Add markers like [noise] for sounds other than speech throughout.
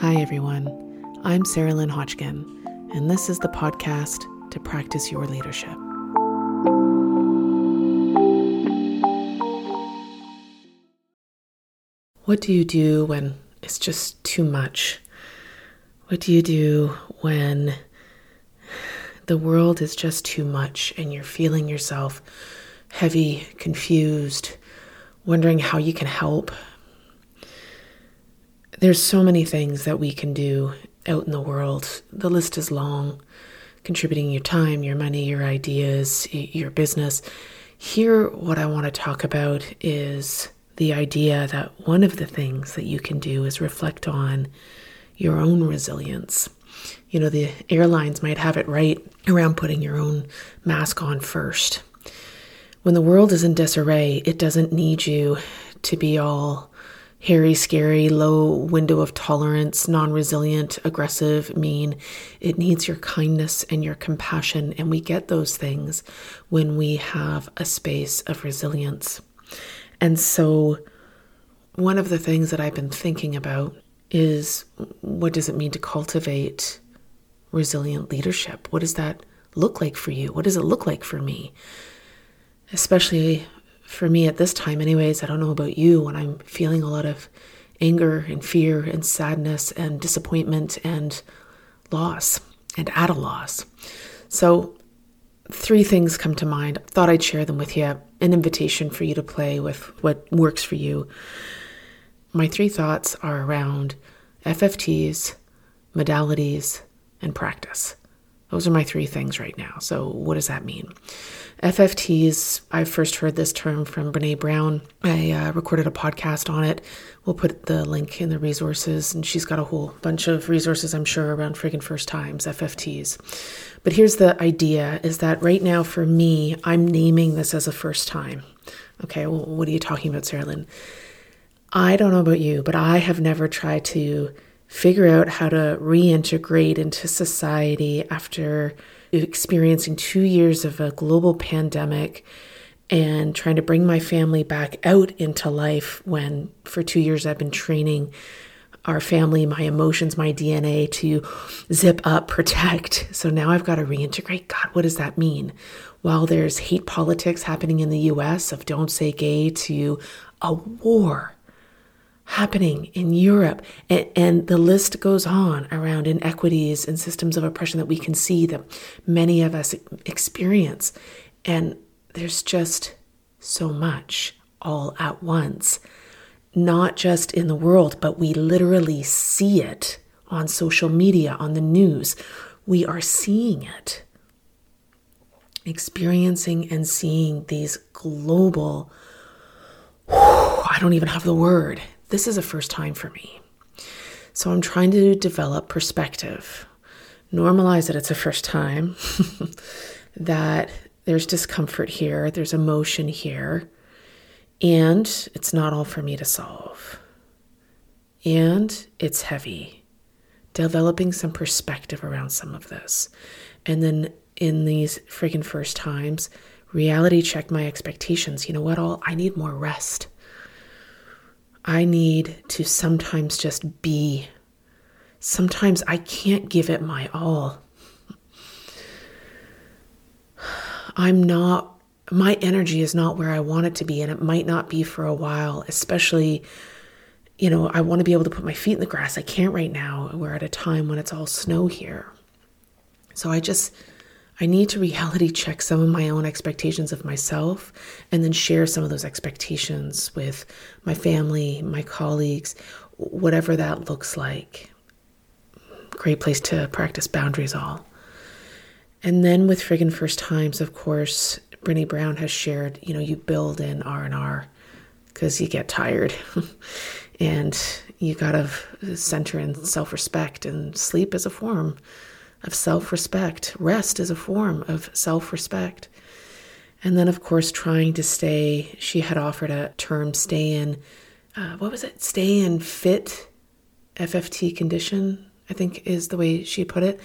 Hi, everyone. I'm Sarah Lynn Hodgkin, and this is the podcast to practice your leadership. What do you do when it's just too much? What do you do when the world is just too much and you're feeling yourself heavy, confused, wondering how you can help? There's so many things that we can do out in the world. The list is long. Contributing your time, your money, your ideas, your business. Here, what I want to talk about is the idea that one of the things that you can do is reflect on your own resilience. You know, the airlines might have it right around putting your own mask on first. When the world is in disarray, it doesn't need you to be all hairy, scary, low window of tolerance, non resilient, aggressive, mean. It needs your kindness and your compassion. And we get those things when we have a space of resilience. And so, one of the things that I've been thinking about is what does it mean to cultivate resilient leadership? What does that look like for you? What does it look like for me? Especially for me at this time, anyways, I don't know about you, when I'm feeling a lot of anger and fear and sadness and disappointment and loss and at a loss. So, three things come to mind. Thought I'd share them with you. An invitation for you to play with what works for you. My three thoughts are around FFTs, modalities, and practice. Those are my three things right now. So, what does that mean? FFTs, I first heard this term from Brene Brown. I uh, recorded a podcast on it. We'll put the link in the resources, and she's got a whole bunch of resources, I'm sure, around friggin' first times, FFTs. But here's the idea is that right now for me, I'm naming this as a first time. Okay, well, what are you talking about, Sarah Lynn? I don't know about you, but I have never tried to figure out how to reintegrate into society after experiencing two years of a global pandemic and trying to bring my family back out into life when for two years I've been training our family, my emotions, my DNA to zip up, protect. So now I've got to reintegrate. God, what does that mean? While there's hate politics happening in the US of don't say gay to a war happening in Europe. And, and, the list goes on around inequities and systems of oppression that we can see that many of us experience. And there's just so much all at once, not just in the world, but we literally see it on social media, on the news. We are seeing it, experiencing and seeing these global. I don't even have the word this is a first time for me. So I'm trying to develop perspective, normalize that it's a first time, [laughs] that there's discomfort here, there's emotion here, and it's not all for me to solve. And it's heavy. Developing some perspective around some of this. And then in these friggin' first times, reality check my expectations. You know what? All I need more rest. I need to sometimes just be. Sometimes I can't give it my all. I'm not, my energy is not where I want it to be, and it might not be for a while, especially, you know, I want to be able to put my feet in the grass. I can't right now. We're at a time when it's all snow here. So I just, I need to reality check some of my own expectations of myself and then share some of those expectations with my family, my colleagues, whatever that looks like. Great place to practice boundaries all. And then with friggin' first times, of course, Brene Brown has shared, you know, you build in R&R because you get tired [laughs] and you got to center in self-respect and sleep is a form of self respect. Rest is a form of self respect. And then, of course, trying to stay, she had offered a term stay in, uh, what was it? Stay in fit FFT condition, I think is the way she put it,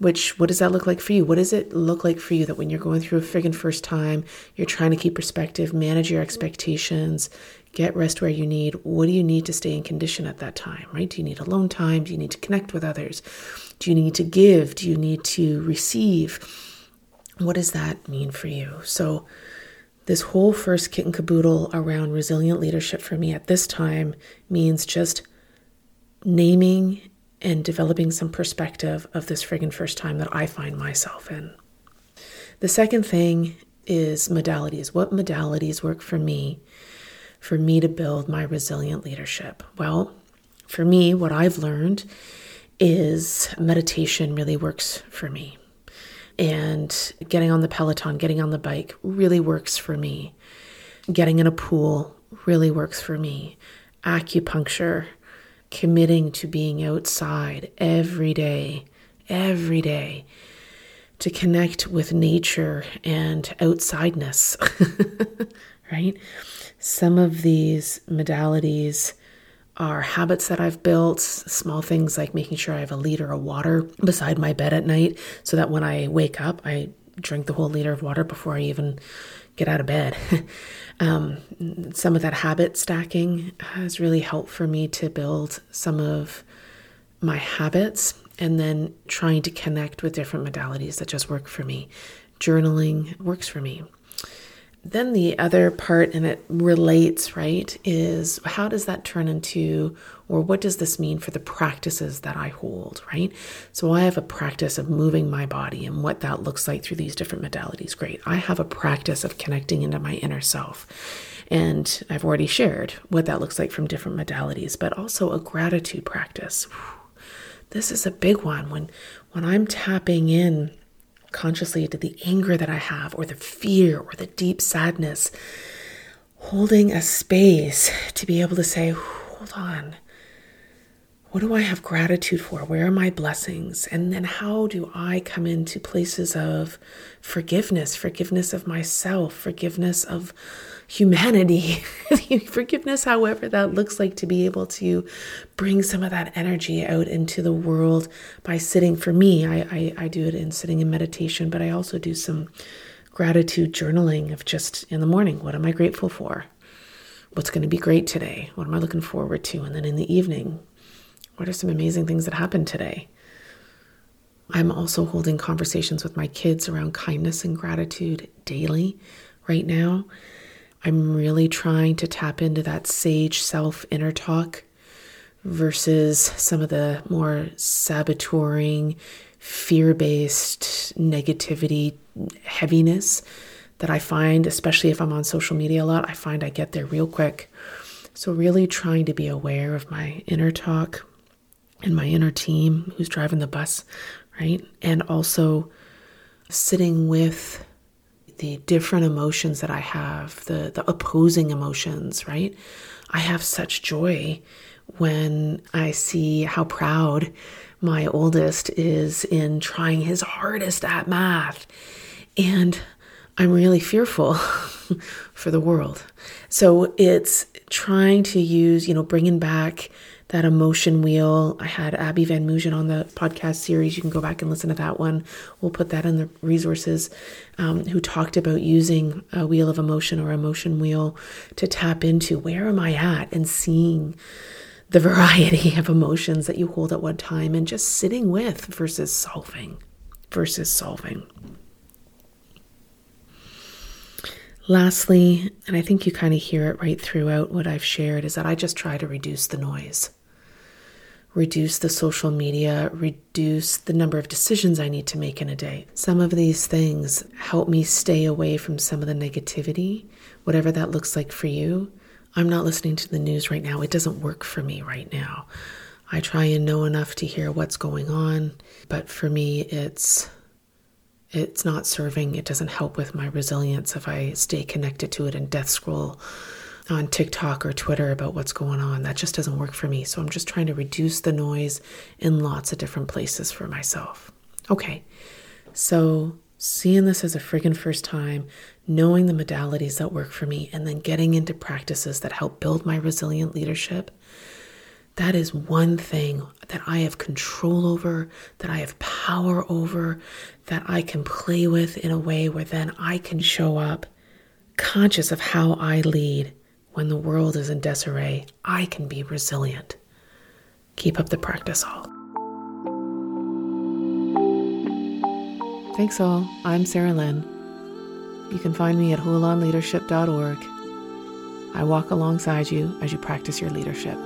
which what does that look like for you? What does it look like for you that when you're going through a friggin' first time, you're trying to keep perspective, manage your expectations, get rest where you need? What do you need to stay in condition at that time, right? Do you need alone time? Do you need to connect with others? Do you need to give? Do you need to receive? What does that mean for you? So, this whole first kit and caboodle around resilient leadership for me at this time means just naming and developing some perspective of this friggin' first time that I find myself in. The second thing is modalities. What modalities work for me for me to build my resilient leadership? Well, for me, what I've learned is meditation really works for me. And getting on the Peloton, getting on the bike really works for me. Getting in a pool really works for me. Acupuncture, committing to being outside every day, every day, to connect with nature and outsideness, [laughs] right? Some of these modalities are habits that I've built, small things like making sure I have a liter of water beside my bed at night so that when I wake up, I drink the whole liter of water before I even get out of bed. [laughs] um, some of that habit stacking has really helped for me to build some of my habits and then trying to connect with different modalities that just work for me. Journaling works for me. Then the other part, and it relates, right, is how does that turn into, or what does this mean for the practices that I hold, right? So I have a practice of moving my body and what that looks like through these different modalities. Great. I have a practice of connecting into my inner self. And I've already shared what that looks like from different modalities, but also a gratitude practice. This is a big one when when I'm tapping in consciously to the anger that I have, or the fear, or the deep sadness, holding a space to be able to say, hold on. What do I have gratitude for? Where are my blessings? And then how do I come into places of forgiveness, forgiveness of myself, forgiveness of humanity, [laughs] forgiveness, however that looks like, to be able to bring some of that energy out into the world by sitting. For me, I, I, I do it in sitting in meditation, but I also do some gratitude journaling of just in the morning, what am I grateful for? What's going to be great today? What am I looking forward to? And then in the evening, what are some amazing things that happened today? I'm also holding conversations with my kids around kindness and gratitude daily right now. I'm really trying to tap into that sage self inner talk versus some of the more saboteuring, fear based negativity, heaviness that I find, especially if I'm on social media a lot. I find I get there real quick. So, really trying to be aware of my inner talk and my inner team who's driving the bus, right? And also sitting with the different emotions that I have, the, the opposing emotions, right? I have such joy when I see how proud my oldest is in trying his hardest at math. And I'm really fearful [laughs] for the world. So it's trying to use, you know, bringing back that emotion wheel. I had Abby Van Moojen on the podcast series. You can go back and listen to that one. We'll put that in the resources. Um, who talked about using a wheel of emotion or emotion wheel to tap into where am I at and seeing the [laughs] variety of emotions that you hold at one time and just sitting with versus solving versus solving. Lastly, and I think you kind of hear it right throughout what I've shared, is that I just try to reduce the noise reduce the social media, reduce the number of decisions I need to make in a day. Some of these things help me stay away from some of the negativity, whatever that looks like for you. I'm not listening to the news right now. It doesn't work for me right now. I try and know enough to hear what's going on, but for me it's it's not serving. It doesn't help with my resilience if I stay connected to it and death scroll on TikTok or Twitter about what's going on. That just doesn't work for me. So I'm just trying to reduce the noise in lots of different places for myself. Okay, so seeing this as a friggin' first time, knowing the modalities that work for me, and then getting into practices that help build my resilient leadership. That is one thing that I have control over, that I have power over, that I can play with in a way where then I can show up conscious of how I lead when the world is in disarray. I can be resilient. Keep up the practice, all. Thanks, all. I'm Sarah Lynn. You can find me at hulanleadership.org. I walk alongside you as you practice your leadership.